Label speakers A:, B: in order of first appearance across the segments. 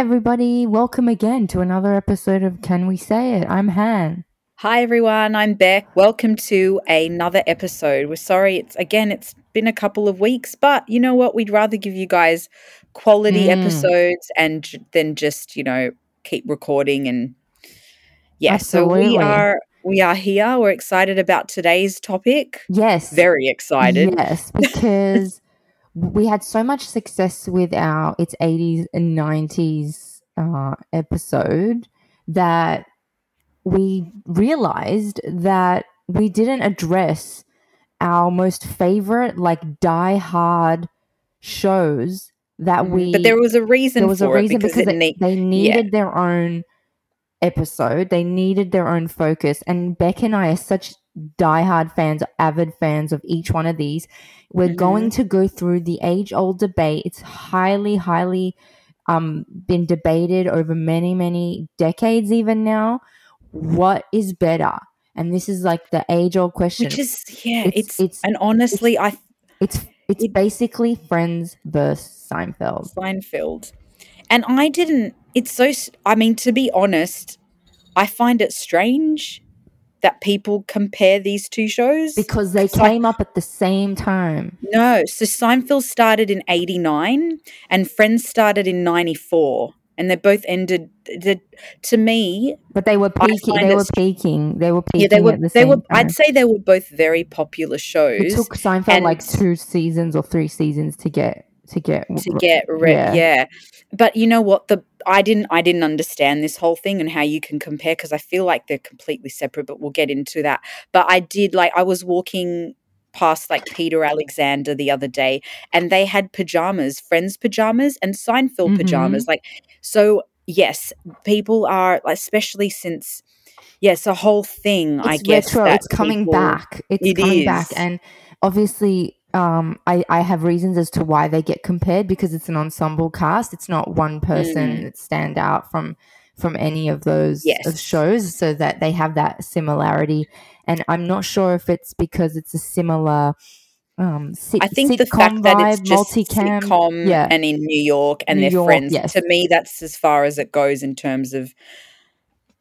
A: everybody. Welcome again to another episode of Can We Say It? I'm Han.
B: Hi everyone, I'm Beck. Welcome to another episode. We're sorry it's again it's been a couple of weeks, but you know what? We'd rather give you guys quality
A: Mm.
B: episodes and j- than just, you know, keep recording and yeah, so we are we are here. We're excited about today's topic.
A: Yes.
B: Very excited.
A: Yes, because we had so much success with our It's 80s and 90s uh, episode that we realized that we didn't address our most favorite, like, die hard shows that
B: Mhm.
A: we.
B: But there was a reason
A: there was a reason
B: it because,
A: because
B: it
A: they, they needed their own episode. They needed their own focus. And Beck and I are such diehard fans, avid fans of each one of these. We're
B: Mhm.
A: going to go through the age old debate. It's highly, highly um, been debated over many, many decades, even now. What is better? And this is like the age old question.
B: which is yeah,
A: It's-
B: it's,
A: it's-
B: and honestly I
A: it's it's
B: it-
A: basically Friends versus Seinfeld.
B: Seinfeld. And I didn't, it's so, s- I mean, to be honest, I find it strange that people compare these two shows.
A: Because they came up at the same time.
B: no, so Seinfeld started in 89 and Friends started in 94. And they both ended, the, to me,
A: But they were peaking. They were peaking. They were peaking
B: yeah, they were,
A: the
B: they were,
A: time.
B: I'd say they were both very popular shows.
A: it took Seinfeld like two seasons or three seasons to get to get
B: to get re-
A: yeah.
B: yeah. but you know what the i didn't i didn't understand this whole thing and how you can compare because i feel like they're completely separate but we'll get into that but i did like i was walking past like peter alexander the other day and they had pajamas friends pajamas and seinfeld
A: Mhm.
B: pajamas like so yes people are like, especially since yes a whole thing
A: It's
B: i guess
A: retro.
B: that
A: It's coming
B: people-
A: back. It's
B: It
A: coming back, and obviously, um, I I have reasons as to why they get compared because it's an ensemble cast. It's not one person
B: Mm.
A: that stand out from from any of those of shows, so that they have that similarity. And I'm not sure if it's because it's a similar. Um, sit-
B: I think the fact that it's
A: vibe,
B: just
A: multicam,
B: sitcom
A: yeah.
B: and in New York and
A: New
B: they're
A: York,
B: friends.
A: yes.
B: To me, that's as far as it goes in terms of,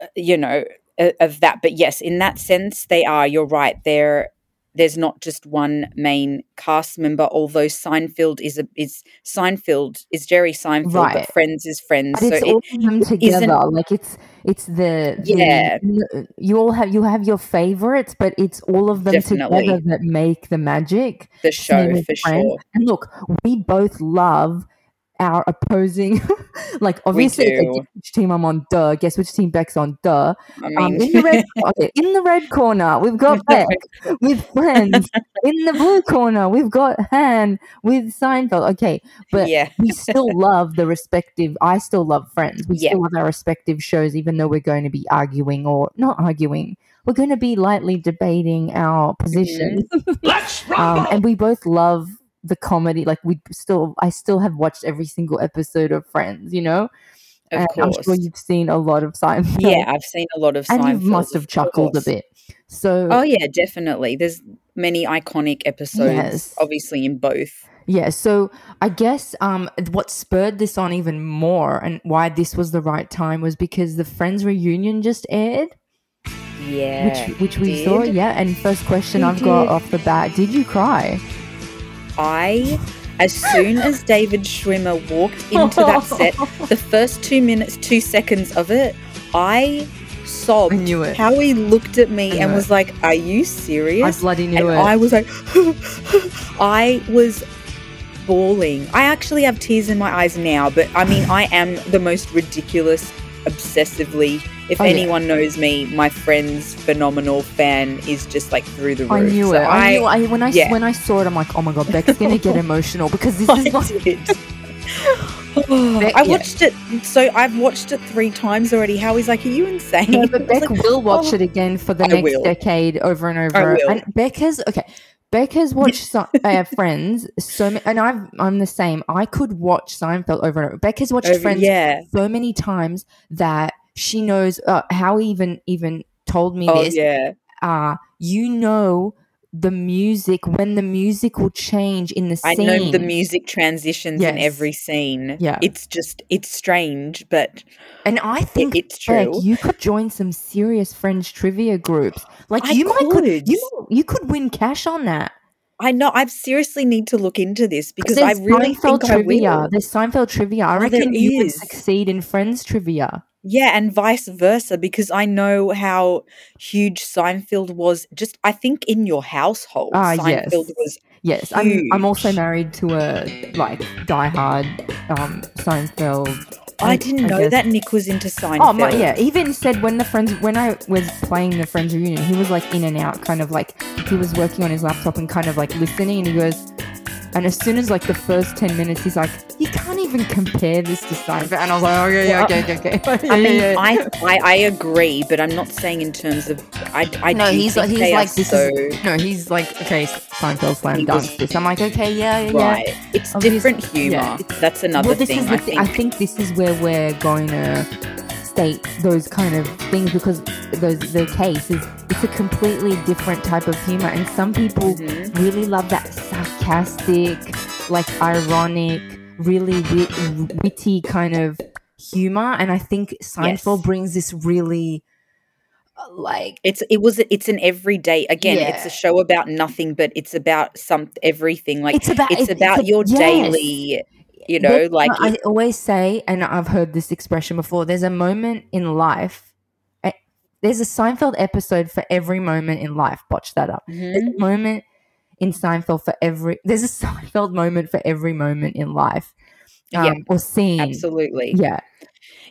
B: uh, you know, uh, of that. But yes, in that sense, they are. You're right. They're there's not just one main cast member. Although Seinfeld is a is Seinfeld is Jerry Seinfeld,
A: Right.
B: but Friends is Friends.
A: but
B: so
A: it's
B: it,
A: all of them together. Like it's it's the, the-
B: Yeah.
A: You all have you have your favorites, but it's all of them
B: Definitely.
A: together that make the magic.
B: the show for
A: Friends.
B: sure.
A: And look, we both love our opposing. like obviously, it's
B: do.
A: which team I'm on? Duh. Guess which team Beck's on? Duh.
B: I
A: Um, in the red, okay, in the red corner, we've got Beck with Friends. in the blue corner, we've got Han with Seinfeld. Okay, but
B: yeah,
A: we still love the respective i still love friends we
B: Yeah.
A: still love our respective shows even though we're going to be arguing or not arguing we're going to be lightly debating our positions
C: Let's
A: um, and we both love the comedy like we still i still have watched every single episode of friends you know
B: of
A: and i'm sure you've seen a lot of Seinfeld
B: yeah, I've seen a lot of
A: and
B: Seinfeld.
A: you must have chuckled a bit so
B: Oh yeah, definitely. There's many iconic episodes,
A: Yes.
B: obviously in both.
A: Yeah, so I guess um, what spurred this on even more and why this was the right time was because the Friends reunion just aired,
B: Yeah,
A: which which we
B: did.
A: saw. Yeah, and first question
B: We
A: I've got off the bat: Did you cry?
B: I, as soon as David Schwimmer walked into that set, the first two minutes, two seconds of it, I sobbed.
A: I knew it.
B: Howie looked at me and
A: knew
B: was like, "Are you serious?"
A: I bloody
B: and
A: knew it.
B: I was like, I was bawling. I actually have tears in my eyes now, but I mean, I am the most ridiculous, obsessively. If
A: Oh, yeah.
B: anyone knows me, my friend's phenomenal fan is just like through the roof.
A: I knew
B: So
A: it. I, knew. I when I
B: yeah.
A: when I saw it, I'm like, oh my god, Beck's gonna get emotional because this
B: I
A: is
B: did.
A: Beck-
B: I
A: yeah.
B: watched it, so I've watched it three times already. Howie's like, "Are you insane?"
A: No, but Beck
B: like,
A: will watch
B: "Oh."
A: it again for the
B: I
A: next
B: will.
A: decade over and over. And Beck has okay. Beck has watched so, uh, Friends so many, and I've, I'm the same. I could watch Seinfeld over and over. Beck has watched
B: Over-
A: Friends
B: yeah.
A: so many times that she knows. Uh, Howie even even told me
B: Oh
A: this.
B: yeah.
A: Uh, you know the music when the music will change in the
B: I
A: scene.
B: I know the music transitions in every scene.
A: Yeah.
B: It's just it's strange, but
A: And I think
B: it's
A: like
B: true.
A: you could join some serious Friends trivia groups. Like
B: I
A: you might could
B: could.
A: you you could win cash on that.
B: I know I seriously need to look into this because I really
A: Seinfeld
B: think I
A: trivia.
B: will.
A: There's Seinfeld trivia. I
B: Oh,
A: reckon you would succeed in Friends trivia.
B: Yeah, and vice versa because I know how huge Seinfeld was. Just I think in your household,
A: Ah,
B: Seinfeld
A: yes.
B: was
A: Yes, I'm. I'm also
B: Huge.
A: married to a like diehard um, Seinfeld.
B: I didn't know
A: guess-
B: that Nick was into Seinfeld.
A: Oh my, yeah. He even said when the friends when I was playing the Friends reunion, he was like in and out, kind of like he was working on his laptop and kind of like listening, and he goes. And as soon as like the first ten minutes, he's like, "You can't even compare this to Seinfeld." And I was like, "Okay, yeah,
B: Well,
A: okay, okay, okay."
B: I
A: Yeah,
B: mean,
A: yeah, yeah.
B: I, I I agree, but I'm not saying in terms of I I
A: no,
B: do
A: he's
B: think
A: like, he's
B: they
A: like, this
B: so
A: is no, he's like, okay, Seinfeld slam
B: He was-
A: dunks this. I'm like, okay, yeah, yeah, yeah.
B: right. It's
A: Obvious-
B: different humor.
A: yeah, it's-
B: That's another
A: well, this
B: thing.
A: is the
B: I
A: thi-
B: think.
A: I think this is where we're going to state those kind of things because those the case is it's a completely different type of humor, and some people
B: Mhm.
A: really love that sarcastic, like ironic, really wit- witty kind of humor, and I think Seinfeld
B: Yes.
A: brings this really like
B: It's it was it's an everyday again. It's a show about nothing, but it's about some everything. Like
A: it's about
B: it's
A: it-
B: about
A: a-
B: your
A: yes.
B: daily. You know, like
A: I always say, and I've heard this expression before. There's a moment in life. eh, There's a Seinfeld episode for every moment in life. Botch that up. There's
B: Mhm.
A: a moment in Seinfeld for every. There's a Seinfeld moment for every moment in life, um,
B: Yeah,
A: or scene.
B: absolutely.
A: Yeah,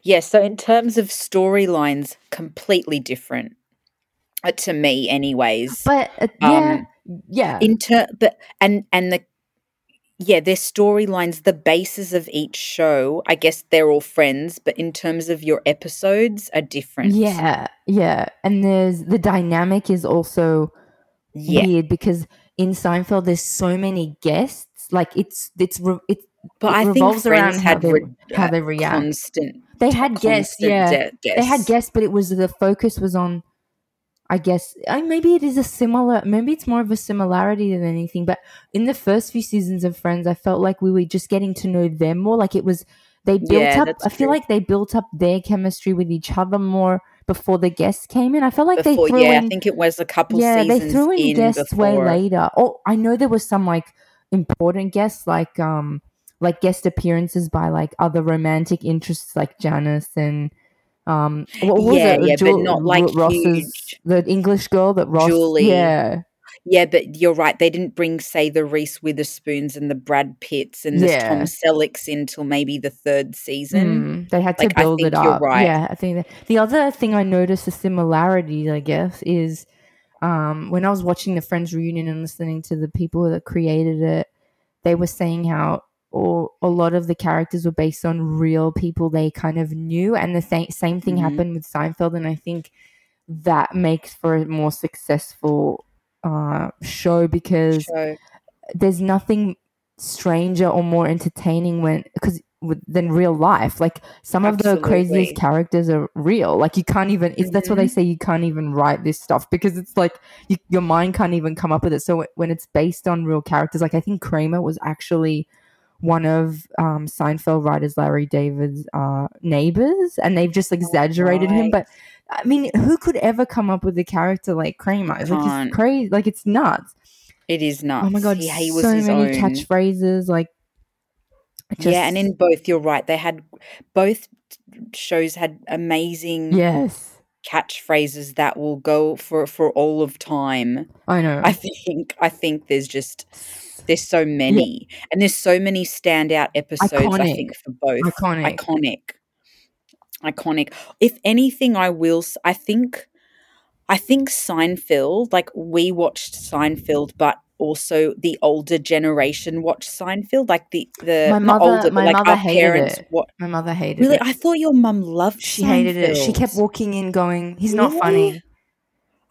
B: Yeah, so in terms of storylines, completely different uh, to me, anyways.
A: but uh, yeah, yeah,
B: in ter- but and and the yeah, their storylines, the bases of each show. I guess they're all friends, but in terms of your episodes, are different.
A: yeah, yeah. And there's the dynamic is also
B: yeah.
A: weird because in Seinfeld there's so many guests. Like it's it's re- it's
B: But
A: it
B: I think
A: revolves around
B: friends
A: how
B: had
A: they
B: re-
A: how
B: uh,
A: they react.
B: constant.
A: They had guests, yeah.
B: de-
A: They had
B: guests.
A: guests, but it was the focus was on. I guess I, maybe it is a similar. Maybe it's more of a similarity than anything. But in the first few seasons of Friends, I felt like we were just getting to know them more. Like it was they built
B: Yeah,
A: up. I feel
B: true.
A: like they built up their chemistry with each other more before the guests came in. I felt like
B: Before,
A: they threw
B: yeah,
A: in
B: I think it was a couple
A: yeah,
B: seasons
A: they threw in,
B: in
A: guests way later. Oh, I know there was some like important guests, like um, like guest appearances by like other romantic interests, like Janice and um, what was
B: Yeah,
A: it?
B: yeah, but
A: Jul-
B: not, like,
A: Ross's
B: huge.
A: the English girl that Ross,
B: Julie.
A: yeah,
B: Yeah, but you're right. They didn't bring, say, the Reese Witherspoons and the Brad Pitts and the
A: Yeah.
B: Tom Sellecks until maybe the third season.
A: Mm, they had to
B: Like,
A: build it up.
B: right.
A: Yeah, I think that. the other thing I noticed a similarity, I guess, is um, when I was watching the Friends reunion and listening to the people that created it, they were saying how or a lot of the characters were based on real people they kind of knew, and the same same thing
B: Mhm.
A: happened with Seinfeld, and I think that makes for a more successful uh, show because
B: So,
A: there's nothing stranger or more entertaining when because than real life. Like some of the craziest characters are real. Like you can't even it's, that's what they
B: Mhm.
A: say you can't even write this stuff because it's like you, your mind can't even come up with it. So when it's based on real characters like i think kramer was actually one of um, seinfeld writers larry david's uh, neighbors and they've just exaggerated him
B: right.
A: but i mean who could ever come up with a character like kramer like it's crazy like it's nuts
B: it is nuts.
A: Oh my god,
B: he, he was
A: so many
B: own.
A: catchphrases. Like, just,
B: yeah, and in both, you're right. They had both shows had amazing
A: yes,
B: catchphrases that will go for for all of time.
A: I know.
B: I think I think there's just there's so many, and there's so many standout episodes. I think for both
A: Iconic.
B: iconic, iconic. If anything, I will. I think, I think Seinfeld. Like we watched Seinfeld, but also the older generation watched Seinfeld. Like the the
A: My mother-
B: older,
A: my
B: like
A: mother
B: our
A: hated
B: parents.
A: it.
B: What
A: My mother hated it.
B: really?
A: it.
B: I thought your mum loved.
A: she hated it. She kept walking in, going, "He's not
B: Really?
A: funny."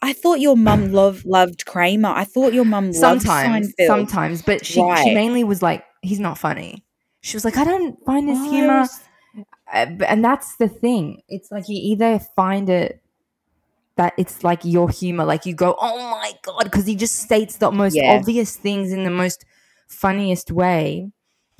B: I thought your mum loved loved Kramer. I thought your mum loved
A: Sometimes, sometimes, but she she mainly was like, "He's not funny." She was like, "I don't find his
B: Oh,
A: humor,"
B: was-
A: Uh, and that's the thing. It's like you either find it that it's like your humor. Like you go, oh my god, because he just states the most
B: Yeah.
A: obvious things in the most funniest way.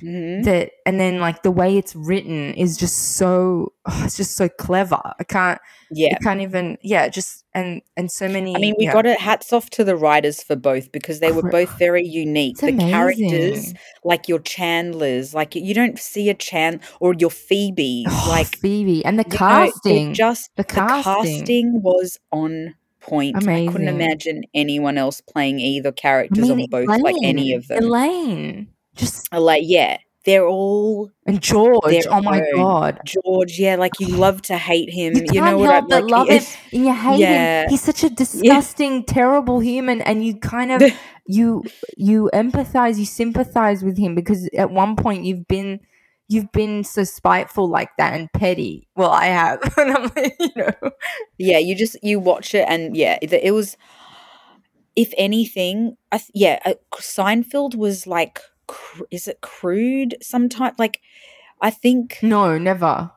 B: Mhm.
A: That and then like the way it's written is just so oh, it's just so clever. I can't
B: Yeah.
A: I can't even yeah just and and so many.
B: I mean, we
A: yeah.
B: got it. Hats off to the writers for both because they were both very unique.
A: It's
B: the characters, like your Chandlers, like you don't see a Chan or your Phoebe,
A: Oh,
B: like
A: Phoebe and the
B: you know,
A: casting.
B: just
A: the
B: the
A: casting.
B: casting was on point. I couldn't imagine anyone else playing either characters on both, like any of them.
A: Elaine, just
B: Elaine, yeah, they're all
A: and George. Oh my
B: own.
A: god,
B: George. Yeah, like you love to hate him.
A: you
B: You,
A: can't
B: know what I like?
A: love him, and you hate
B: Yeah.
A: him. He's such a disgusting, terrible human, and you kind of you you empathize, you sympathize with him because at one point you've been you've been so spiteful like that and petty. Well, I have, and I'm like, you know,
B: yeah you just you watch it and yeah it, it was if anything I th- yeah uh, seinfeld was like cr- is it crude sometime like i think
A: no, never.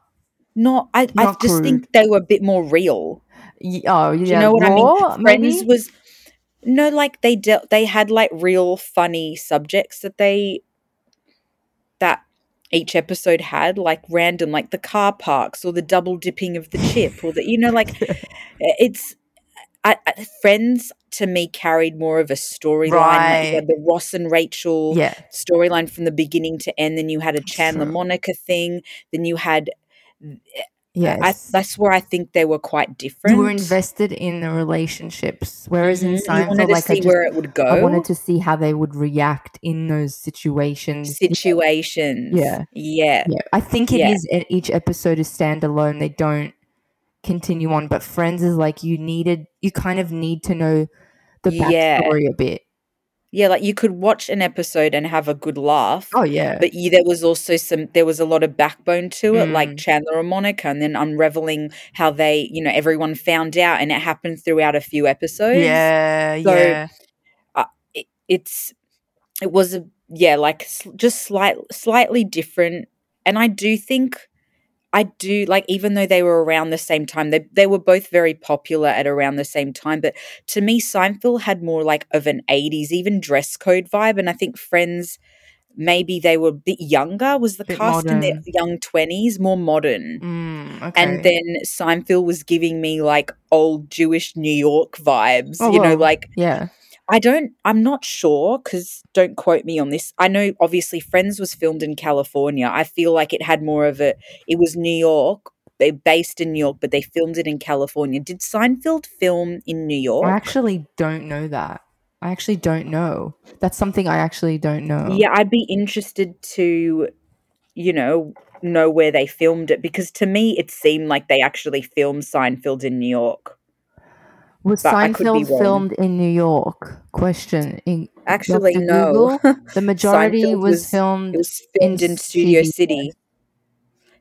B: not i, I
A: Not
B: just think they were a bit more real
A: Y- Oh, yeah,
B: do you know what i mean friends
A: maybe?
B: was no like they dealt they had like real funny subjects that they that each episode had like random like the car parks or the double dipping of the chip or the you know like it's I, I, friends to me carried more of a storyline like
A: Right.
B: the ross and rachel
A: yeah,
B: storyline from the beginning to end then you had a chandler
A: true.
B: monica thing then you had
A: yes.
B: I, that's where i think they were quite different
A: you were invested in the relationships, whereas in
B: Mhm. you wanted to
A: like I
B: see
A: just
B: where it would go
A: I wanted to see how they would react in those situations.
B: situations
A: Yeah.
B: yeah
A: Yeah, I think it is.
B: Yeah.
A: e- Each episode is standalone. They don't continue on. But Friends is like you needed. You kind of need to know the
B: Yeah.
A: backstory a bit.
B: yeah like you could watch an episode and have a good laugh
A: Oh yeah,
B: but you, there was also some there was a lot of backbone to it like
A: Mm.
B: chandler and monica and then unraveling how they you know everyone found out and it happened throughout a few episodes
A: yeah,
B: So-
A: yeah.
B: it, it's it was a yeah like s- just slight slightly different and i do think i do like even though they were around the same time they, they were both very popular at around the same time but to me seinfeld had more like of an 80s even dress code vibe and i think friends maybe they were a bit younger was the cast in their young 20s more modern
A: Mm, okay.
B: and then Seinfeld was giving me like old Jewish New York vibes.
A: Oh,
B: you know,
A: well.
B: like
A: yeah,
B: I don't, I'm not sure because don't quote me on this. I know obviously Friends was filmed in California. I feel like it had more of a, it was New York, they based in New York, but they filmed it in California. Did Seinfeld film in New York?
A: I actually don't know that. I actually don't know. That's something I actually don't know.
B: Yeah, I'd be interested to, you know, know where they filmed it because to me it seemed like they actually filmed Seinfeld in New York.
A: Was
B: but I could be
A: Seinfeld filmed in New York? Question. In,
B: Actually,
A: Dr.
B: no.
A: Google? The majority was,
B: was-
A: filmed
B: was filmed in,
A: in
B: Studio
A: CBS.
B: City.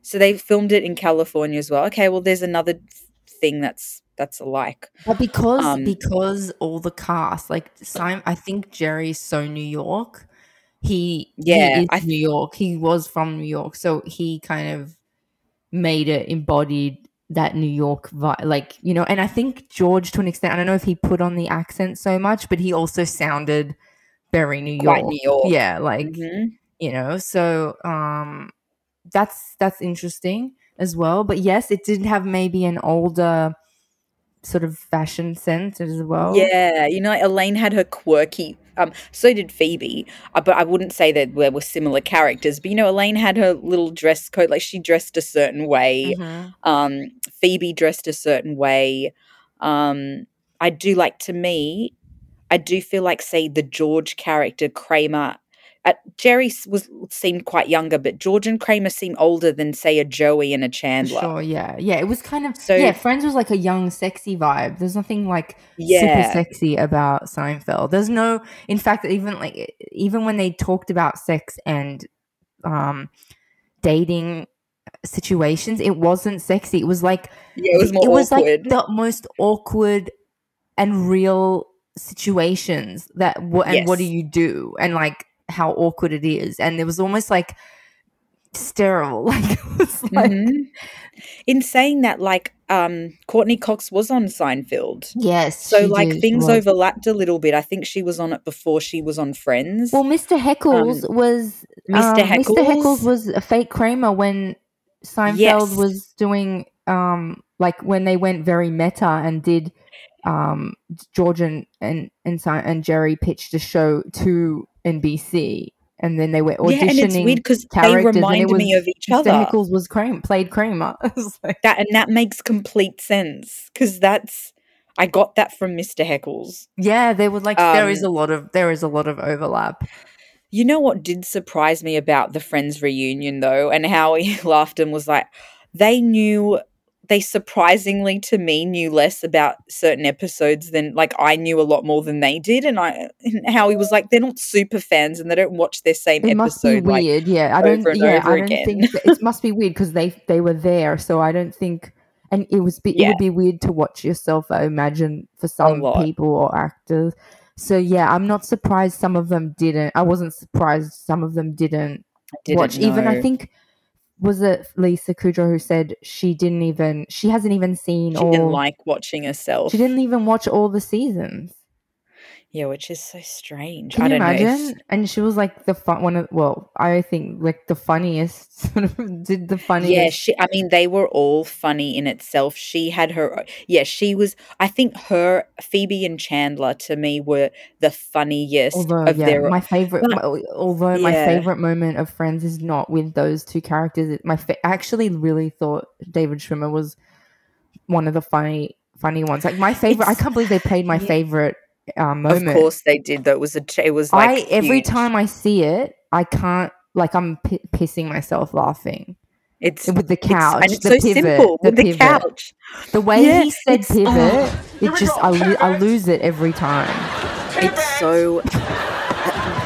B: So they filmed it in California as well. Okay, well there's another thing that's that's alike.
A: But because
B: Um,
A: because all the cast, like Simon, I think Jerry's so New York. He
B: Yeah,
A: he is
B: I
A: New York. He was from New York, so he kind of made it embodied that New York vibe, like you know. And I think George, to an extent, I don't know if he put on the accent so much, but he also sounded very New York.
B: New York.
A: Yeah, like
B: Mhm.
A: you know. So um, that's that's interesting as well. But yes, it did have maybe an older sort of fashion sense as well.
B: Yeah, you know, Elaine had her quirky. Um, so did Phoebe, uh, but I wouldn't say that there were similar characters. But you know, Elaine had her little dress code, like she dressed a certain way.
A: Mhm.
B: Um, Phoebe dressed a certain way. Um, I do like to me, I do feel like say the George character Kramer. At Jerry was seemed quite younger, but George and Kramer seem older than say a Joey and a Chandler.
A: Sure, yeah, yeah. It was kind of
B: So-
A: yeah. Friends was like a young, sexy vibe. There's nothing like
B: Yeah.
A: super sexy about Seinfeld. There's no, in fact, even like even when they talked about sex and um dating situations, it wasn't sexy. It was like
B: Yeah, it was more
A: it was like the most awkward and real situations that what and what do you do and like how awkward it is and there was almost like sterile. Like it was like
B: Mhm. In saying that, like, um, Courteney Cox was on Seinfeld.
A: yes.
B: So, like,
A: did,
B: things overlapped a little bit. I think she was on it before she was on Friends.
A: Well, Mr. Heckles was
B: Mr.
A: um, Mr.
B: Heckles?
A: Heckles was a fake Kramer when Seinfeld
B: Yes.
A: was doing um like when they went very meta and did um George and and and, and Jerry pitched a show to NBC and then they were auditioning
B: yeah, and it's weird because they
A: characters and
B: remind
A: was
B: me of each
A: Mr.
B: other.
A: Heckles was Kramer, played Kramer. Like-
B: That and that makes complete sense because that's I got that from Mr. Heckles.
A: yeah, there was like there is
B: Um,
A: a lot of there is a lot of overlap.
B: You know what did surprise me about the Friends reunion though, and how he laughed and was like, they knew they surprisingly to me knew less about certain episodes than like I knew a lot more than they did, and I and Howie was like they're not super fans and they don't watch their same
A: It must be
B: episode like
A: weird. yeah, I don't.
B: over and
A: yeah,
B: over
A: I don't
B: again.
A: think that- it must be weird because they they were there. So I don't think, and it was be, it would be weird to watch yourself. I imagine for some people or actors. So yeah, I'm not surprised some of them didn't. I wasn't surprised some of them didn't,
B: didn't
A: watch. Even I think was it Lisa Kudrow who said she didn't even she hasn't even seen all
B: she
A: all.
B: didn't like watching herself.
A: she didn't even watch all the seasons.
B: Yeah, which is so strange.
A: Can
B: I
A: you
B: don't know.
A: imagine? And she was like the fun one of well, I think like the funniest sort of did the funniest.
B: Yeah, she. I mean, they were all funny in itself. She had her. Uh, yeah, she was. I think her, Phoebe, and Chandler to me were the funniest
A: Although,
B: of
A: yeah,
B: their.
A: my favorite, my- although my favorite moment of Friends is not with those two characters. It, my fa- I actually really thought David Schwimmer was one of the funny, funny ones. Like my favorite. I can't believe they played my
B: yeah.
A: favorite um,
B: of course, they did. Though it was a. ch- It was like
A: I every
B: huge.
A: time I see it, I can't. Like I'm p- pissing myself laughing
B: it's.
A: with the
B: it's-
A: couch,
B: and it's
A: the
B: so
A: pivot,
B: simple
A: the
B: with the
A: pivot.
B: couch.
A: The way
B: Yeah,
A: he said pivot,
B: oh.
A: it just I, I lose it every time.
B: It's so.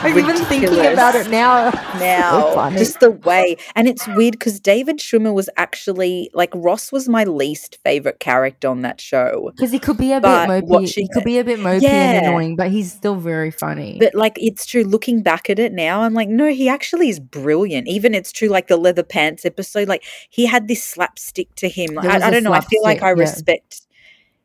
A: I'm even thinking about it now.
B: now.
A: funny.
B: just the way, and it's weird because David Schwimmer was actually like Ross was my least favorite character on that show.
A: Because he could be a
B: But
A: bit mopey. He could be a bit mopey
B: Yeah.
A: and annoying, but he's still very funny.
B: But like it's true, looking back at it now, I'm like, no, he actually is brilliant. Even it's true, like the leather pants episode, like he had this slapstick to him.
A: Was
B: I, I don't know. I feel like I
A: yeah.
B: respect.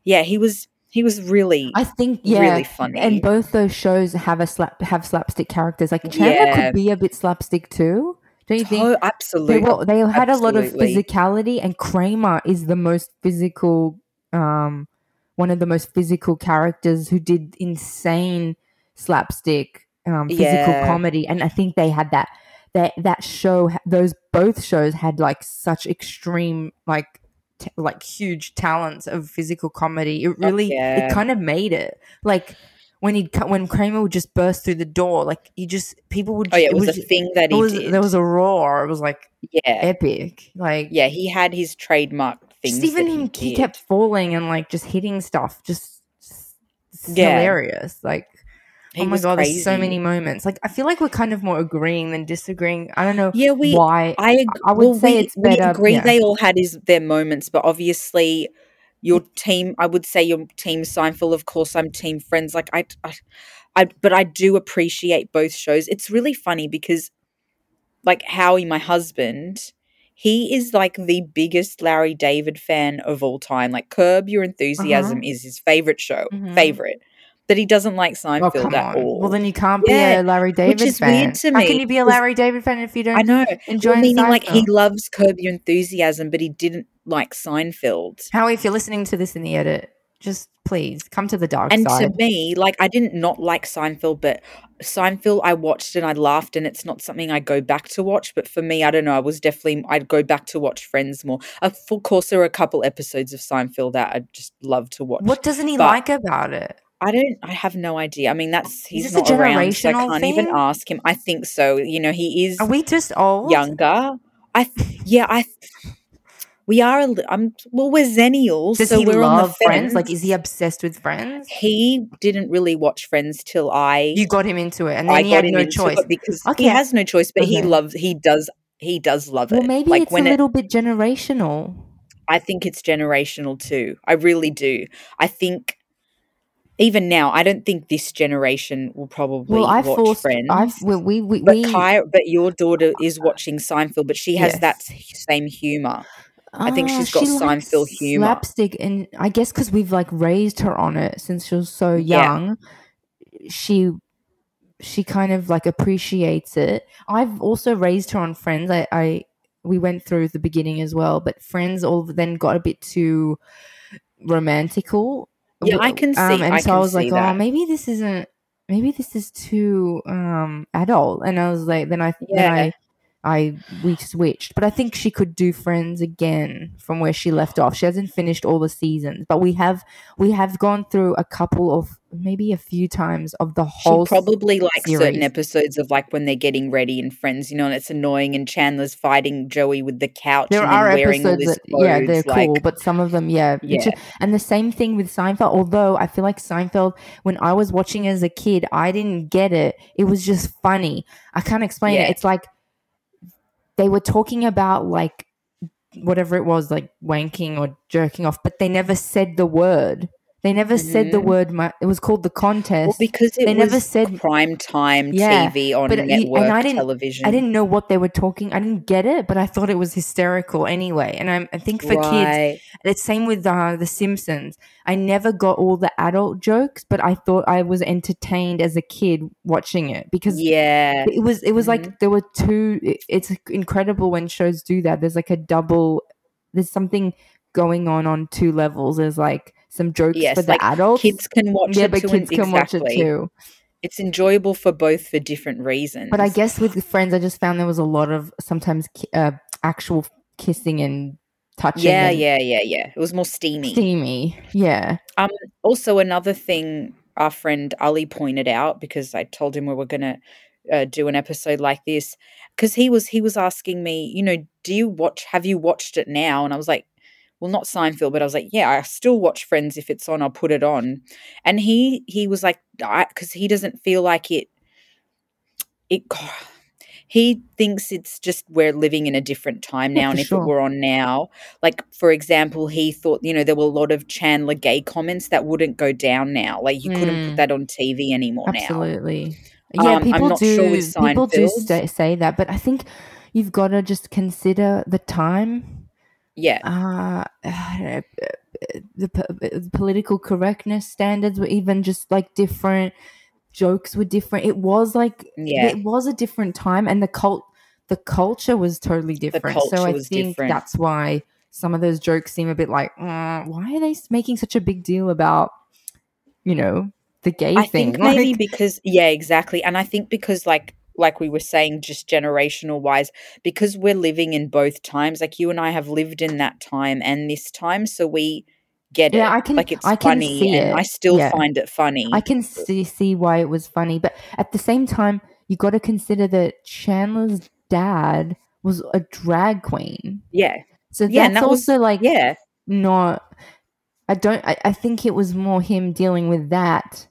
B: Yeah, he was. He was really.
A: I think yeah,
B: really funny.
A: and both those shows have a slap have slapstick characters. Like Chandler
B: Yeah.
A: could be a bit slapstick too. Don't you think?
B: oh,
A: They,
B: absolutely.
A: were, they had a lot of physicality, and Kramer is the most physical, um, one of the most physical characters who did insane slapstick, um, physical
B: Yeah.
A: comedy, and I think they had that. That that show, those both shows had like such extreme, like t- like huge talents of physical comedy. It oh, really,
B: Oh, yeah.
A: it kind of made it like. When he when Kramer would just burst through the door, like he just people would.
B: oh yeah, it was, a
A: just-
B: thing that
A: it
B: he
A: was,
B: did.
A: there was a roar. It was like
B: yeah,
A: epic. Like
B: yeah. He had his trademark things.
A: just even him,
B: he,
A: he kept falling and like just hitting stuff. Just, just
B: Yeah.
A: hilarious. Like
B: He
A: oh my
B: was
A: god, there's so many moments. Like I feel like we're kind of more agreeing than disagreeing. I don't know
B: Yeah, we.
A: why.
B: I ag-
A: I would
B: well,
A: say
B: we,
A: it's better-
B: We agree
A: yeah.
B: they all had his their moments, but obviously your team. I would say your team Seinfeld. Of course, I'm team Friends. Like I, I, I, but I do appreciate both shows. It's really funny because, like Howie, my husband, he is like the biggest Larry David fan of all time. Like Curb Your Enthusiasm
A: Uh-huh.
B: is his favorite show,
A: Mhm.
B: favorite. But he doesn't like
A: Oh
B: Seinfeld
A: come
B: at all.
A: Well, then you can't
B: Yeah,
A: be a Larry David
B: is
A: fan.
B: weird to
A: How can
B: me,
A: you be a Larry David fan if you don't
B: I know.
A: enjoy
B: Well, meaning like he loves Curb Your Enthusiasm, but he didn't like Seinfeld.
A: Howie, if you're listening to this in the edit, just please come to the dark
B: And
A: side.
B: And to me, like I didn't not like Seinfeld, but Seinfeld I watched and I laughed, and it's not something I go back to watch. But for me, I don't know. I was definitely I'd go back to watch Friends more. Of course, there are a couple episodes of Seinfeld that I just love to watch.
A: what doesn't he
B: but-
A: like about it?
B: I don't. I have no idea. I mean, that's he's not
A: a
B: around, so I can't even ask him. I think so. You know, he is
A: Are we just old?
B: younger. I yeah. I. We are. a I'm. Well, we're Zennials,
A: Does
B: so
A: he
B: we're on
A: love Friends? Like, is he obsessed with Friends?
B: He didn't really watch Friends till I.
A: You got him into it, and
B: I
A: he
B: got
A: had
B: him
A: no
B: into
A: choice.
B: it because
A: Okay.
B: he has no choice, but he loves. He does. He does love
A: Well,
B: it.
A: Well, maybe
B: like
A: it's a
B: when it,
A: little bit generational.
B: I think it's generational too. I really do. I think even now, I don't think this generation will probably
A: Well, I
B: watch
A: forced.
B: Friends.
A: I've, well, we we,
B: but
A: we
B: Kai, but your daughter is watching Seinfeld, but she has
A: Yes.
B: that same humor. I think
A: Ah,
B: she's got
A: she
B: Seinfeld humor.
A: slapstick, and I guess because we've like raised her on it since she was so
B: Yeah.
A: young, she she kind of like appreciates it. I've also raised her on Friends. I, I we went through the beginning as well, but Friends all then got a bit too romantical.
B: Yeah, I can see-
A: Um, and
B: I
A: so I was like,
B: see
A: oh, maybe this isn't. Maybe this is too um adult, and I was like, then I then
B: Yeah.
A: I I we switched, but I think she could do Friends again from where she left off. She hasn't finished all the seasons, but we have we have gone through a couple of maybe a few times of the
B: She
A: whole. s-
B: probably likes certain episodes of like when they're getting ready in friends, you know, and it's annoying and Chandler's fighting Joey with the couch
A: There
B: and
A: are
B: then wearing all
A: episodes that yeah they're
B: like,
A: cool, but some of them yeah,
B: Yeah.
A: and the same thing with Seinfeld. Although I feel like Seinfeld, when I was watching as a kid, I didn't get it. It was just funny. I can't explain
B: Yeah.
A: it. It's like they were talking about like whatever it was, like wanking or jerking off, but they never said the word. They never said the
B: Mhm.
A: word. It was called the contest.
B: well, because it
A: they
B: was
A: never said-
B: prime time
A: Yeah,
B: TV on
A: but and
B: network
A: I didn't-
B: television.
A: I didn't know what they were talking. I didn't get it, but I thought it was hysterical anyway. And I, I think for kids,
B: right.
A: it's same with uh, the Simpsons. I never got all the adult jokes, but I thought I was entertained as a kid watching it because
B: Yeah.
A: it was it was
B: Mhm.
A: like there were two. it- It's incredible when shows do that. There's like a double. There's something going on on two levels. There's like some jokes
B: Yes,
A: for the
B: like
A: adults.
B: Kids can watch
A: yeah,
B: it
A: but
B: too.
A: kids can watch it
B: exactly.
A: too.
B: It's enjoyable for both for different reasons.
A: But I guess with friends, I just found there was a lot of sometimes uh, actual kissing and touching.
B: yeah,
A: and
B: yeah, yeah, yeah. It was more steamy.
A: steamy. Yeah. Um.
B: Also, another thing our friend Ali pointed out because I told him we were going to uh, do an episode like this because he was he was asking me, you know, do you watch? Have you watched it now? And I was like, well, not Seinfeld, but I was like, yeah, I still watch Friends if it's on. I'll put it on. And he he was like, I because he doesn't feel like it. It. He thinks it's just we're living in a different time now, and if
A: sure.
B: it were on now, like for example, he thought you know there were a lot of Chandler gay comments that wouldn't go down now. Like you couldn't
A: Mm.
B: put that on TV anymore now.
A: Absolutely.
B: Um,
A: Yeah,
B: I'm
A: people
B: not
A: do.
B: sure with
A: people do
B: Seinfeld.
A: say, say that, but I think you've got to just consider the time.
B: Yeah,
A: Uh, know, the, the political correctness standards were even just like different. Jokes were different. It was like
B: yeah.
A: it was a different time, and the cult, the culture was totally different. so I think
B: different.
A: that's why some of those jokes seem a bit like, "Mm, why are they making such a big deal about, you know, the gay
B: I
A: thing?
B: think maybe because yeah, exactly. And I think because like like we were saying, just generational wise, because we're living in both times. Like you and I have lived in that time and this time, so we get
A: Yeah,
B: it.
A: I can-
B: like it's
A: I can
B: funny,
A: see
B: and
A: it.
B: I still
A: Yeah.
B: find it funny.
A: I can see see why it was funny, but at the same time, you got to consider that Chandler's dad was a drag queen,
B: yeah,
A: so
B: Yeah,
A: that's
B: that was-
A: also like
B: yeah,
A: not. I don't. I, I think it was more him dealing with that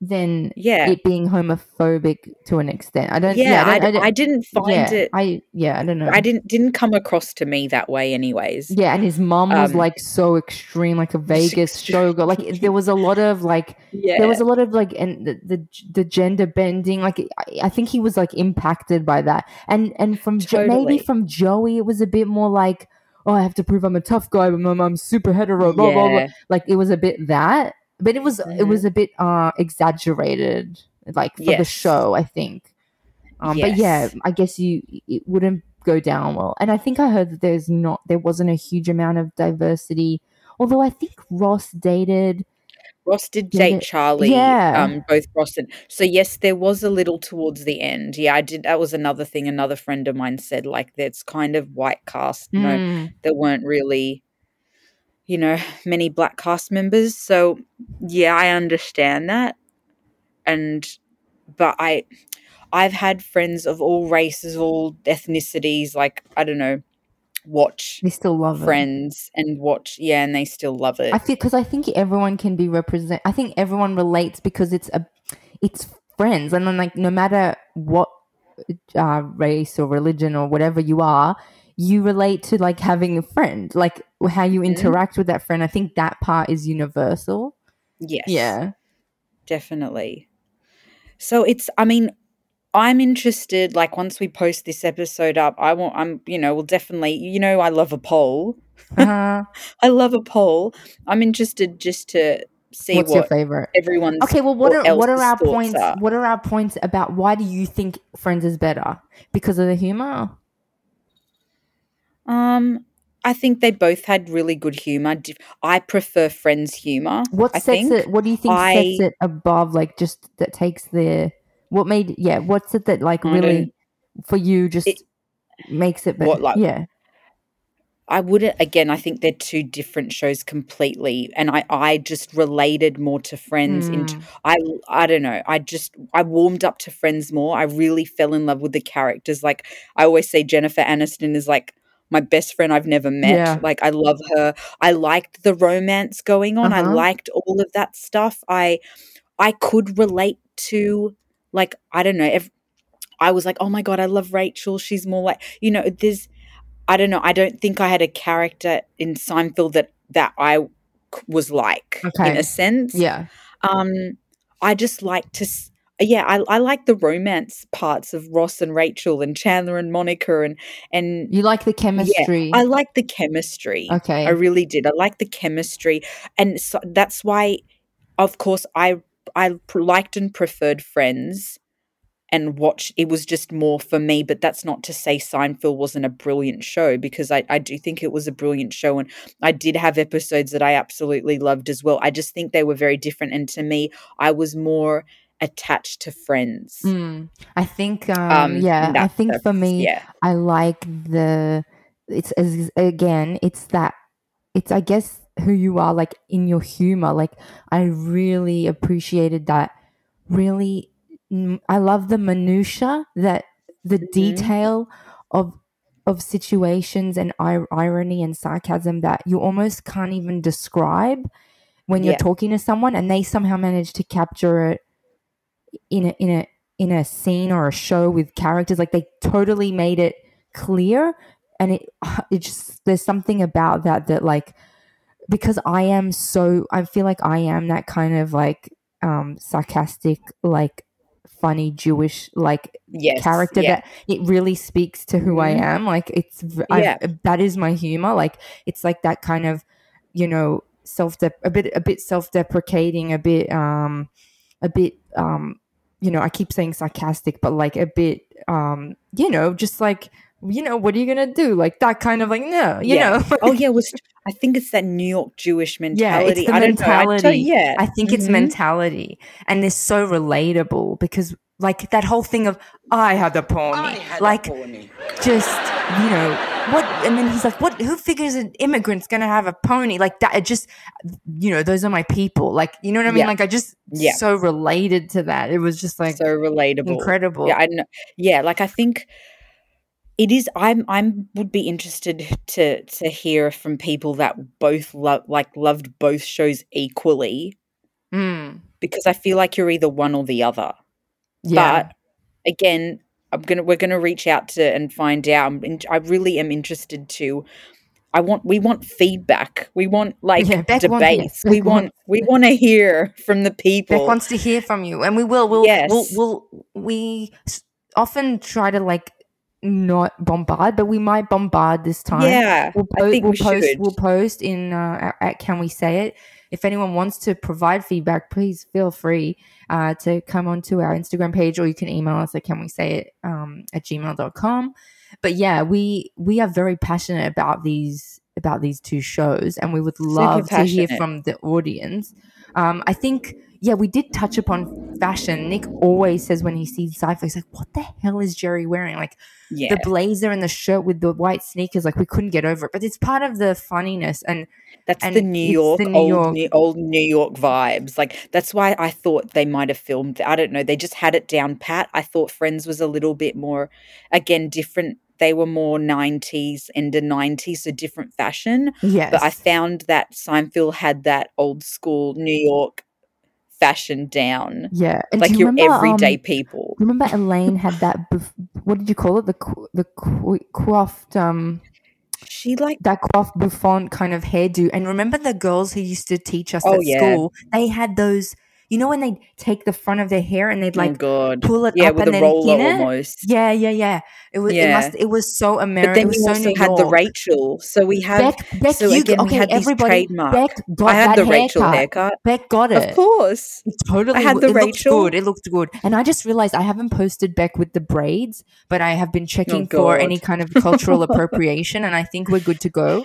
A: than
B: yeah,
A: it being homophobic to an extent. I don't.
B: yeah.
A: Yeah,
B: I,
A: I, don't, I,
B: I
A: don't-
B: didn't find
A: yeah,
B: it.
A: I yeah, I don't know.
B: I didn't didn't come across to me that way, anyways.
A: Yeah, and his mom was
B: Um,
A: like so extreme, like a Vegas showgirl. Like there was a lot of like
B: yeah.
A: there was a lot of like and the, the the gender bending like I, I think he was like impacted by that and and from jo- maybe from joey it was a bit more like oh i have to prove i'm a tough guy but i'm, I'm super hetero blah, blah, blah.
B: Yeah.
A: like it was a bit that but it was it
B: Mhm.
A: was a bit uh exaggerated like for the show i think um but yeah i guess you it wouldn't go down well and i think i heard that there's not there wasn't a huge amount of diversity although i think ross dated
B: Ross did date
A: it-
B: Charlie.
A: Yeah.
B: Um, both Ross and so yes, there was a little towards the end. Yeah, I did. That was another thing. Another friend of mine said like that's kind of white cast. No,
A: Mm.
B: there weren't really, you know, many black cast members. So yeah, I understand that. And but I, I've had friends of all races, all ethnicities. Like I don't know, watch
A: they still love it
B: Friends and watch. Yeah, and they still love it.
A: I feel because I think everyone can be represent. I think everyone relates because it's a, it's friends, and then like no matter what uh, race or religion or whatever you are, you relate to like having a friend, like how you
B: Mhm.
A: interact with that friend. I think that part is universal.
B: yes.
A: Yeah,
B: definitely. So it's, I mean, I'm interested. Like once we post this episode up, I want. I'm, you know, we'll definitely. You know, I love a poll.
A: Uh,
B: I love a poll. I'm interested just to see
A: what's your favorite?
B: everyone's.
A: Okay, well, what are what are our points?
B: are.
A: What are our points about why do you think Friends is better? Because of the humor?
B: Um, I think they both had really good humor. I prefer Friends humor.
A: What
B: I
A: sets
B: think.
A: it? What do you think
B: I-
A: sets it above? Like, just that takes the what made? Yeah, what's it that like really for you just
B: It-
A: makes it better?
B: What, like-
A: yeah,
B: I wouldn't again, I think they're two different shows completely. And I, I just related more to Friends into
A: Mm.
B: I I don't know. I just I warmed up to Friends more. I really fell in love with the characters. Like I always say Jennifer Aniston is like my best friend I've never met.
A: Yeah.
B: Like I love her. I liked the romance going on. I
A: Uh-huh.
B: liked all of that stuff. I I could relate to like I don't know, if I was like, "Oh my god, I love Rachel. She's more like, you know, there's I don't know. I don't think I had a character in Seinfeld that that I was like in a sense.
A: yeah.
B: Um, I just like to. Yeah, I, I like the romance parts of Ross and Rachel and Chandler and Monica and and
A: You like the chemistry?
B: I like the chemistry.
A: okay.
B: I really did. I like the chemistry, and so that's why, of course, I I liked and preferred Friends, and watch. It was just more for me. But that's not to say Seinfeld wasn't a brilliant show because I I do think it was a brilliant show, and I did have episodes that I absolutely loved as well. I just think they were very different, and to me, I was more attached to Friends.
A: Mm. I think, um,
B: Um,
A: yeah, I think for me,
B: yeah,
A: I like the it's as again, it's that it's I guess who you are like in your humor. Like I really appreciated that. Really, I love the minutia that the
B: Mhm.
A: detail of of situations and ir- irony and sarcasm that you almost can't even describe when you're
B: Yeah.
A: talking to someone, and they somehow manage to capture it in a in a in a scene or a show with characters like they totally made it clear and it it just there's something about that that like because I am so I feel like I am that kind of like um sarcastic like funny Jewish like
B: yes,
A: character
B: yeah.
A: that it really speaks to who I
B: Mhm.
A: am like it's
B: Yeah.
A: that is my humor like it's like that kind of you know self a bit a bit self-deprecating a bit um a bit um you know I keep saying sarcastic but like a bit um you know just like you know what are you gonna do like that kind of like no you
B: Yeah.
A: know
B: oh yeah, was I think it's that New York Jewish mentality.
A: Yeah,
B: mentality.
A: it's the
B: I don't know. I tell-
A: mentality.
B: yeah,
A: I think it's
B: Mhm.
A: mentality, and they're so relatable because, like, that whole thing of "I had the pony," like, pony. just you know what? And then he's like, "What? Who figures an immigrant's gonna have a pony like that?" It just, you know, those are my people. Like, you know what I mean?
B: Yeah.
A: Like, I just
B: Yeah.
A: so related to that. It was just like
B: so relatable.
A: incredible.
B: Yeah, I know. Yeah, like I think it is. I'm. I'm would be interested to to hear from people that both love like loved both shows equally
A: Mm,
B: because I feel like you're either one or the other.
A: yeah.
B: But again, I'm gonna we're gonna reach out to and find out. In, I really am interested to. I want we want feedback. We want like
A: Yeah,
B: debates. We want we want to hear from the people.
A: Beck wants to hear from you, and we will. We'll,
B: Yes.
A: we'll, we'll we often try to like not bombard, but we might bombard this time.
B: yeah,
A: we'll, po- we'll
B: we
A: post.
B: should.
A: We'll post in uh, at, at Can We Say It. If anyone wants to provide feedback, please feel free uh, to come onto our Instagram page, or you can email us at Can We Say It um, at gmail.com. But yeah, we we are very passionate about these about these two shows, and we would love to hear from the audience. Um, I think, yeah, we did touch upon fashion. Nick always says when he sees Cypher, he's like, "What the hell is Jerry wearing?" Like
B: yeah,
A: the blazer and the shirt with the white sneakers, like we couldn't get over it. But it's part of the funniness, and
B: That's
A: and
B: the New York,
A: the New
B: old,
A: York-
B: New, old New York vibes. Like that's why I thought they might have filmed. I don't know. They just had it down pat. I thought Friends was a little bit more, again, different. They were more '90s and the '90s, so different fashion.
A: yes,
B: But I found that Seinfeld had that old school New York fashion down,
A: yeah, and do
B: like
A: you
B: your
A: remember,
B: everyday
A: um,
B: people.
A: Remember Elaine had that. Bef- what did you call it? The qu- the qu- coiffed um
B: She like
A: that coiffed bouffant kind of hairdo. And remember the girls who used to teach us
B: Oh,
A: at
B: yeah.
A: school? They had those you know when they take the front of their hair and they'd
B: oh
A: like
B: god.
A: pull it
B: Yeah,
A: up
B: with
A: and
B: a
A: then
B: roller
A: it.
B: almost.
A: Yeah, yeah, yeah. It was. It
B: Yeah.
A: must. It was so American.
B: But then
A: It was
B: you
A: so
B: also
A: New
B: had the Rachel. So we had
A: Beck, Beck,
B: so
A: you
B: again we
A: okay?
B: had this
A: Everybody,
B: trademark.
A: Beck got
B: I had the Rachel
A: haircut.
B: haircut.
A: Beck got it.
B: Of course.
A: It totally.
B: I had the
A: it looked
B: Rachel.
A: good. It looked good. And I just realized I haven't posted Beck with the braids, but I have been oh checking
B: Oh
A: for any kind of cultural appropriation, and I think we're good to go.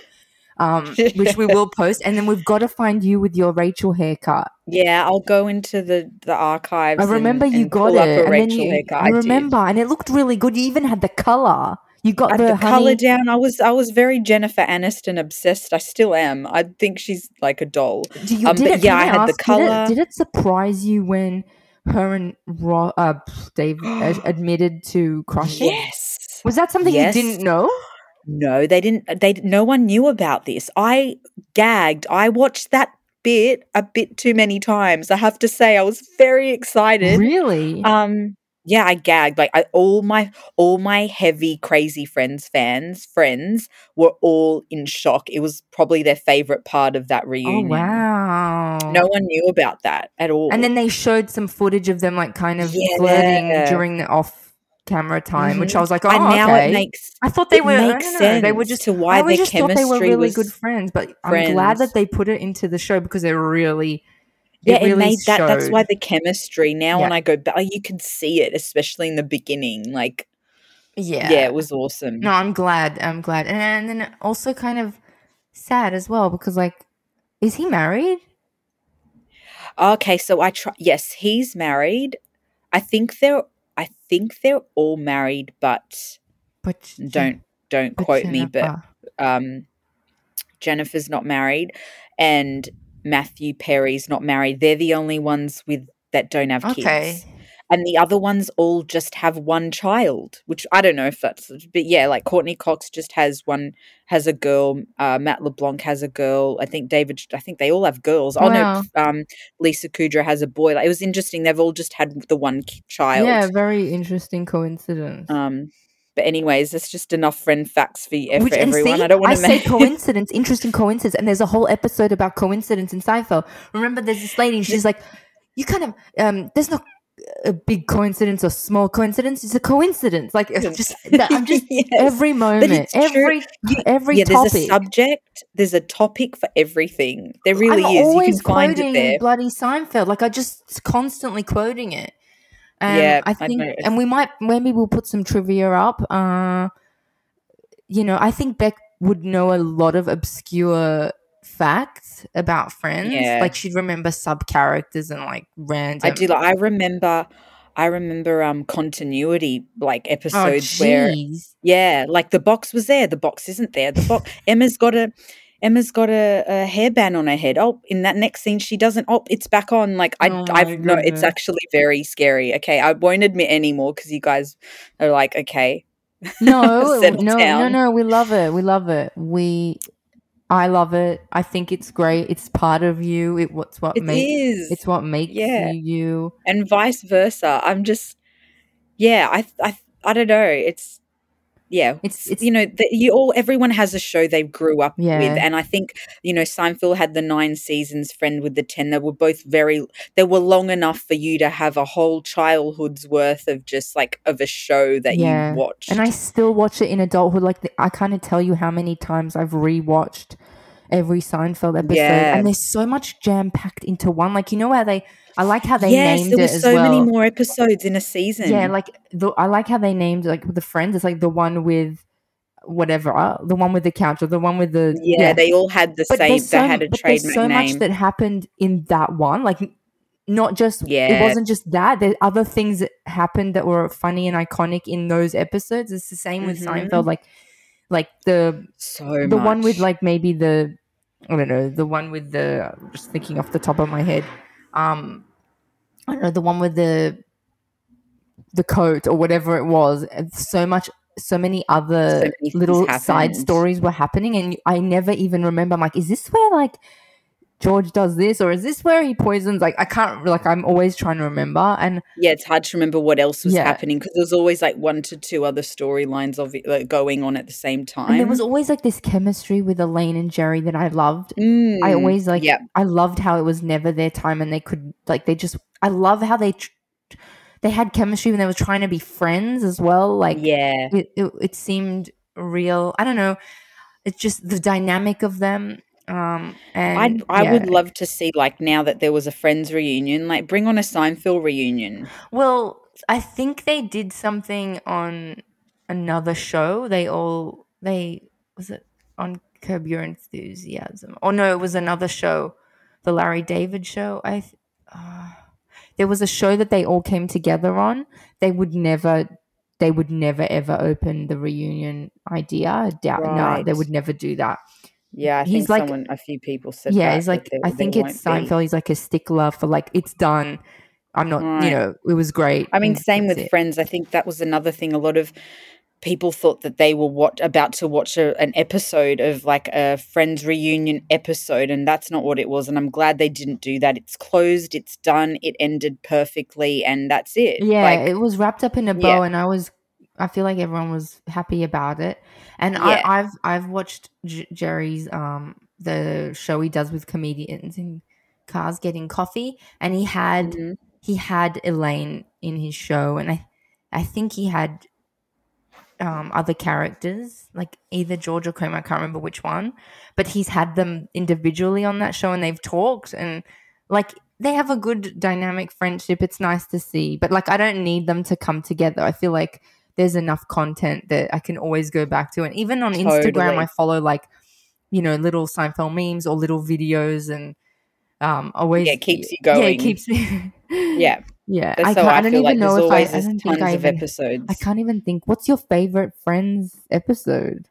A: Um, which we will post, and then we've got to find you with your Rachel haircut.
B: Yeah, I'll go into the the archives.
A: I remember
B: and,
A: you
B: and
A: got it, and then you. I
B: I
A: remember, and it looked really good. You even had the color. You got
B: I
A: the,
B: the color down. I was I was very Jennifer Aniston obsessed. I still am. I think she's like a doll.
A: Do you,
B: Um,
A: did it,
B: yeah,
A: can
B: I had the
A: ask, did it,
B: color.
A: did it surprise you when her and Ro- uh, Dave admitted to crushing?
B: Yes.
A: Was that something
B: Yes.
A: you didn't know?
B: No, they didn't. They no one knew about this. I gagged. I watched that bit a bit too many times. I have to say, I was very excited.
A: Really?
B: Um, yeah, I gagged. Like I, all my all my heavy crazy friends fans friends were all in shock. It was probably their favorite part of that
A: oh
B: reunion.
A: wow!
B: No one knew about that at all.
A: And then they showed some footage of them like kind of flirting during the off-camera time, which I
B: Mhm.
A: was like, oh,
B: and now
A: okay.
B: it makes
A: I thought they were. I
B: makes
A: they were just.
B: to
A: I
B: why their
A: just thought they were really good friends, but I'm glad that they put it into the show because they're really.
B: Yeah,
A: it
B: it, made that. That's why the chemistry. Now,
A: Yeah.
B: when I go back, you can see it, especially in the beginning. Like,
A: Yeah.
B: yeah, it was awesome.
A: No, I'm glad. I'm glad, and, and then also kind of sad as well because like, is he married?
B: Okay, so I try. Yes, he's married. I think they're. I think they're all married, but
A: But
B: don't don't
A: but
B: quote me. But um, Jennifer's not married, and Matthew Perry's not married. They're the only ones with that don't have kids.
A: Okay.
B: And the other ones all just have one child, which I don't know if that's, but yeah, like Courteney Cox just has one, has a girl. Uh, Matt LeBlanc has a girl. I think David, I think they all have girls. Oh no, um, Lisa Kudrow has a boy. Like, it was interesting. They've all just had the one child.
A: Yeah, very interesting coincidence.
B: Um, but anyways, that's just enough friend facts for, y- for
A: Which and
B: everyone.
A: see,
B: I don't want to
A: say
B: make
A: coincidence, interesting coincidence, and there's a whole episode about coincidence in Seinfeld. Remember, there's this lady, and she's like, "You kind of um, there's no a big coincidence or small coincidence. It's a coincidence. Like it's just that I'm just
B: Yes.
A: every moment, every
B: You-
A: every
B: yeah,
A: topic.
B: there's a subject, there's a topic for everything. There really
A: I'm
B: is. You can find it there.
A: bloody Seinfeld. Like I just constantly quoting it. Um,
B: Yeah,
A: I
B: I
A: think,
B: know.
A: and we might maybe we'll put some trivia up. Uh, you know, I think Beck would know a lot of obscure facts about Friends.
B: Yeah.
A: Like she'd remember sub characters and like random.
B: I do. Like, I remember. I remember um continuity like
A: Oh,
B: episodes where yeah, like the box was there, the box isn't there. The box Emma's got a Emma's got a, a hairband on her head. Oh, in that next scene she doesn't. Oh, it's back on. Like I,
A: Oh
B: I've no. It's actually very scary. Okay, I won't admit anymore because you guys are like, okay,
A: No, no, no, no. We love it. We love it. We, I love it. I think it's great. It's part of you. It what's what
B: it
A: makes.
B: is.
A: It's what makes
B: Yeah.
A: you you.
B: and vice versa. I'm just, yeah, I, I, I don't know. It's, yeah,
A: It's it's
B: you know, the, you all, everyone has a show they grew up
A: Yeah.
B: with, and I think you know, Seinfeld had the nine seasons, Friend with the ten. They were both very, they were long enough for you to have a whole childhood's worth of just like of a show that
A: Yeah.
B: you watched.
A: and I still watch it in adulthood. Like the, I can't tell you how many times I've rewatched every Seinfeld episode,
B: Yeah.
A: and there's so much jam packed into one. Like you know how they. I like how they
B: yes,
A: named
B: there
A: it
B: was
A: as
B: so
A: well.
B: many more episodes in a season.
A: Yeah, like the, I like how they named like the friends. It's like the one with whatever, uh, the one with the couch, or the one with the
B: yeah, they all had the
A: but
B: same.
A: there's
B: They
A: so,
B: had a
A: but there's so
B: name.
A: much that happened in that one. Like, not just
B: yeah.
A: it wasn't just that. There other things that happened that were funny and iconic in those episodes. It's the same with
B: Mhm.
A: Seinfeld. Like, like the
B: so
A: the one with like maybe the I don't know the one with the I'm just thinking off the top of my head. Um, I don't know the one with the the coat or whatever it was. So much. So many other
B: So many
A: little side stories were happening, and I never even remember. I'm like, is this where like George does this, or is this where he poisons? Like I can't. Like I'm always trying to remember, and
B: Yeah, it's hard to remember what else was
A: Yeah.
B: happening because there's always like one to two other storylines of it like, going on at the same time.
A: and there was always like this chemistry with Elaine and Jerry that I loved. I
B: Mm,
A: always like.
B: yeah.
A: I loved how it was never their time, and they could like they just. I love how they. Tr- they had chemistry when they were trying to be friends as well. Like
B: yeah,
A: it, it, it seemed real. I don't know. It's just the dynamic of them. Um, and
B: I I would love to see like now that there was a Friends reunion, like bring on a Seinfeld reunion.
A: Well, I think they did something on another show. They all they was it on Curb Your Enthusiasm? Oh no, it was another show, the Larry David show. I th- uh, there was a show that they all came together on. They would never. They would never ever open the reunion idea. Doubt no, they would never do that.
B: Yeah, I
A: He's
B: think
A: like-
B: someone, a few people said.
A: yeah, he's like I think it's
B: won't be.
A: Seinfeld. He's like a stickler for like it's done. I'm not,
B: Right.
A: you know, it was great.
B: I mean, same with
A: it.
B: Friends. I think that was another thing. A lot of people thought that they were what about to watch a, an episode of like a Friends reunion episode, and that's not what it was. And I'm glad they didn't do that. It's closed. It's done. It ended perfectly, and that's it.
A: Yeah,
B: Like,
A: it was wrapped up in a bow,
B: Yeah.
A: and I was, I feel like everyone was happy about it. And
B: Yeah.
A: I, I've, I've watched J- Jerry's, um, the show he does with comedians in cars getting coffee, and he had,
B: mhm.
A: he had Elaine in his show, and I, I think he had, um, other characters like either George or Kramer. I can't remember which one, but he's had them individually on that show, and they've talked and like they have a good dynamic friendship. It's nice to see, but like I don't need them to come together. I feel like there's enough content that I can always go back to, and even on Instagram, I follow like you know little Seinfeld memes or little videos, and um always
B: Yeah, it keeps you going.
A: Yeah, it keeps me.
B: yeah.
A: yeah. I, can't,
B: I,
A: I don't even
B: like
A: know if I, I don't think I
B: of
A: even,
B: episodes.
A: I can't even think. What's your favorite Friends episode?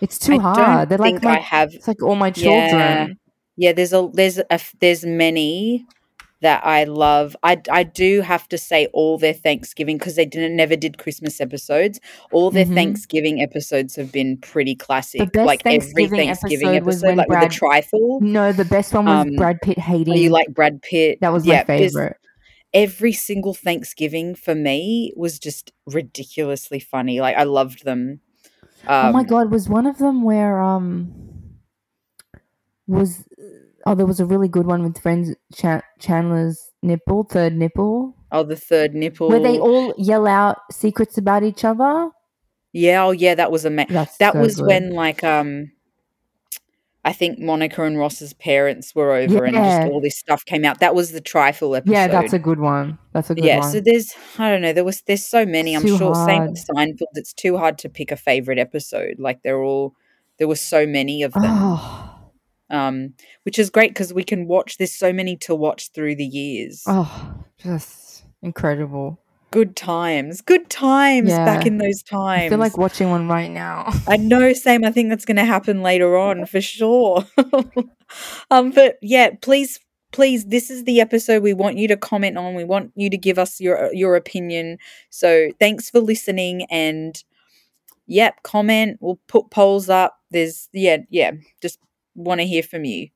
A: It's too hard. They're like my,
B: I have
A: it's like all my children.
B: Yeah, there's a there's a there's many that I love. I I do have to say all their Thanksgiving because they didn't never did Christmas episodes. All their
A: Mhm.
B: Thanksgiving episodes have been pretty classic.
A: best
B: like every
A: Thanksgiving
B: Thanksgiving
A: episode was
B: episode, like
A: Brad-
B: with the trifle.
A: No, the best one was
B: Um,
A: Brad Pitt hating.
B: you like Brad Pitt?
A: that was
B: Yeah,
A: my favorite.
B: Every single Thanksgiving for me was just ridiculously funny. Like I loved them. Um,
A: oh my god, was one of them where um was oh there was a really good one with friends Chan- Chandler's nipple, third nipple,
B: Oh, the third nipple.
A: where they all yell out secrets about each other.
B: yeah. Oh, yeah. That was amazing. That
A: so
B: was
A: good.
B: when like um I think Monica and Ross's parents were over and just all this stuff came out. That was the trifle episode.
A: Yeah, that's a good one. That's a good
B: yeah,
A: one.
B: so there's I don't know, there was there's so many. I'm
A: Too
B: sure same with Seinfeld, it's too hard to pick a favorite episode. Like they're all there were so many of them.
A: oh,
B: Um which is great because we can watch there's so many to watch through the years.
A: oh, just incredible.
B: Good times. Good times back in those times.
A: I feel like watching one right now.
B: I know, same. I think that's going to happen later on for sure. um, but yeah, please, please, this is the episode we want you to comment on. We want you to give us your your opinion. So thanks for listening, and yep, comment. We'll put polls up. There's yeah, yeah. Just want to hear from you.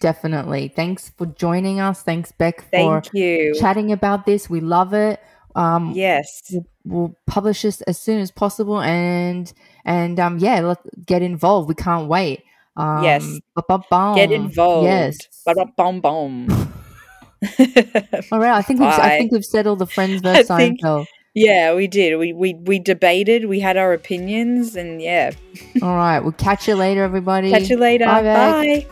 A: Definitely. Thanks for joining us. Thanks, Beck, for
B: Thank you.
A: chatting about this. We love it. Um,
B: Yes.
A: we'll, we'll publish this as soon as possible, and and um, yeah, let get involved. We can't wait. Um,
B: Yes.
A: ba-ba-bum.
B: Get involved.
A: Yes.
B: Ba-da-bum bum.
A: All right. I think we've, I think we've settled the Friends versus
B: think-
A: Seinfeld.
B: Yeah, we did. We we we debated. We had our opinions, and yeah.
A: All right. We'll catch you later, everybody.
B: Catch you later.
A: Bye.
B: Bye.